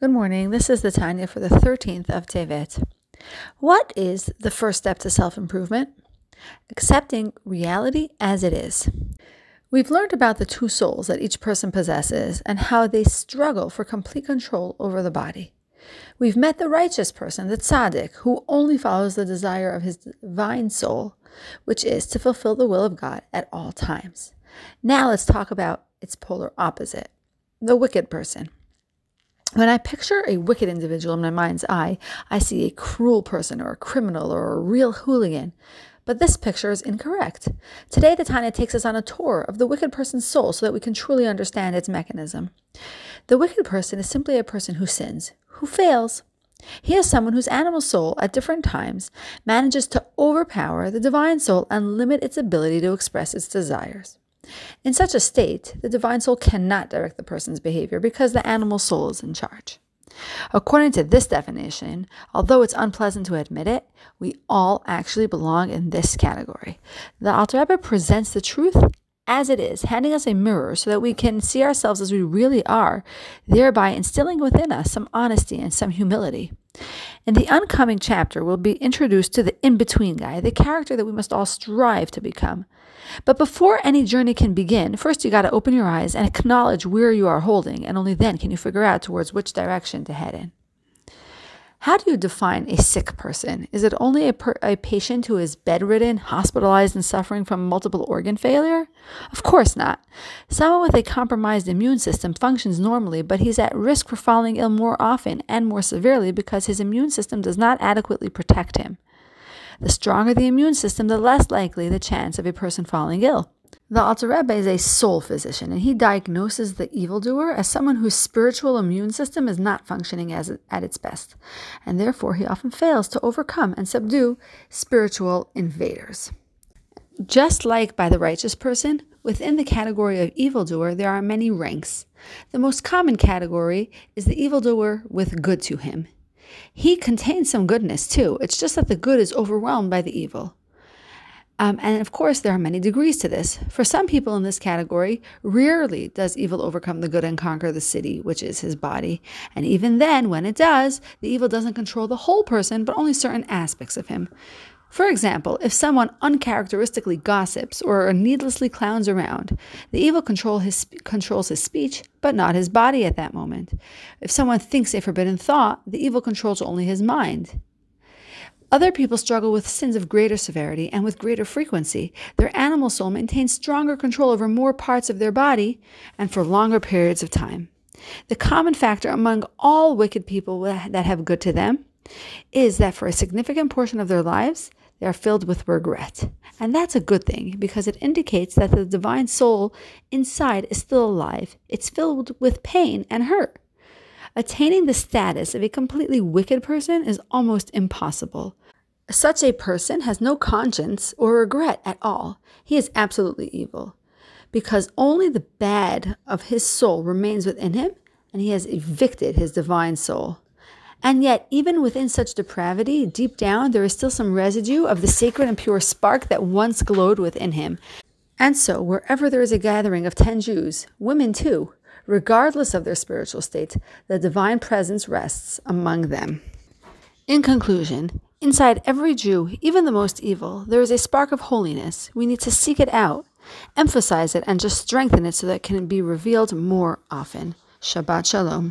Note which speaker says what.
Speaker 1: Good morning. This is the Tanya for the 13th of Tevet. What is the first step to self improvement? Accepting reality as it is. We've learned about the two souls that each person possesses and how they struggle for complete control over the body. We've met the righteous person, the tzaddik, who only follows the desire of his divine soul, which is to fulfill the will of God at all times. Now let's talk about its polar opposite, the wicked person. When I picture a wicked individual in my mind's eye, I see a cruel person or a criminal or a real hooligan. But this picture is incorrect. Today, the Tanya takes us on a tour of the wicked person's soul so that we can truly understand its mechanism. The wicked person is simply a person who sins, who fails. He is someone whose animal soul, at different times, manages to overpower the divine soul and limit its ability to express its desires. In such a state, the divine soul cannot direct the person's behavior because the animal soul is in charge. According to this definition, although it's unpleasant to admit it, we all actually belong in this category. The Alter Rebbe presents the truth as it is, handing us a mirror so that we can see ourselves as we really are, thereby instilling within us some honesty and some humility. In the oncoming chapter, we'll be introduced to the in between guy, the character that we must all strive to become. But before any journey can begin, first you got to open your eyes and acknowledge where you are holding, and only then can you figure out towards which direction to head in. How do you define a sick person? Is it only a, per- a, patient who is bedridden, hospitalized, and suffering from multiple organ failure? Of course not. Someone with a compromised immune system functions normally, but he's at risk for falling ill more often and more severely because his immune system does not adequately protect him. The stronger the immune system, the less likely the chance of a person falling ill. The Alter Rebbe is a soul physician, and he diagnoses the evildoer as someone whose spiritual immune system is not functioning as at its best, and therefore he often fails to overcome and subdue spiritual invaders. Just like by the righteous person, within the category of evildoer, there are many ranks. The most common category is the evildoer with good to him. He contains some goodness too. It's just that the good is overwhelmed by the evil. Um, and of course, there are many degrees to this. For some people in this category, rarely does evil overcome the good and conquer the city, which is his body. And even then, when it does, the evil doesn't control the whole person, but only certain aspects of him. For example, if someone uncharacteristically gossips or needlessly clowns around, the evil control his, controls his speech, but not his body at that moment. If someone thinks a forbidden thought, the evil controls only his mind. Other people struggle with sins of greater severity and with greater frequency. Their animal soul maintains stronger control over more parts of their body and for longer periods of time. The common factor among all wicked people that have good to them is that for a significant portion of their lives, they are filled with regret. And that's a good thing because it indicates that the divine soul inside is still alive. It's filled with pain and hurt. Attaining the status of a completely wicked person is almost impossible. Such a person has no conscience or regret at all. He is absolutely evil because only the bad of his soul remains within him and he has evicted his divine soul. And yet, even within such depravity, deep down, there is still some residue of the sacred and pure spark that once glowed within him. And so, wherever there is a gathering of 10 Jews, women too, regardless of their spiritual state, the divine presence rests among them. In conclusion, inside every Jew, even the most evil, there is a spark of holiness. We need to seek it out, emphasize it, and just strengthen it so that it can be revealed more often. Shabbat Shalom.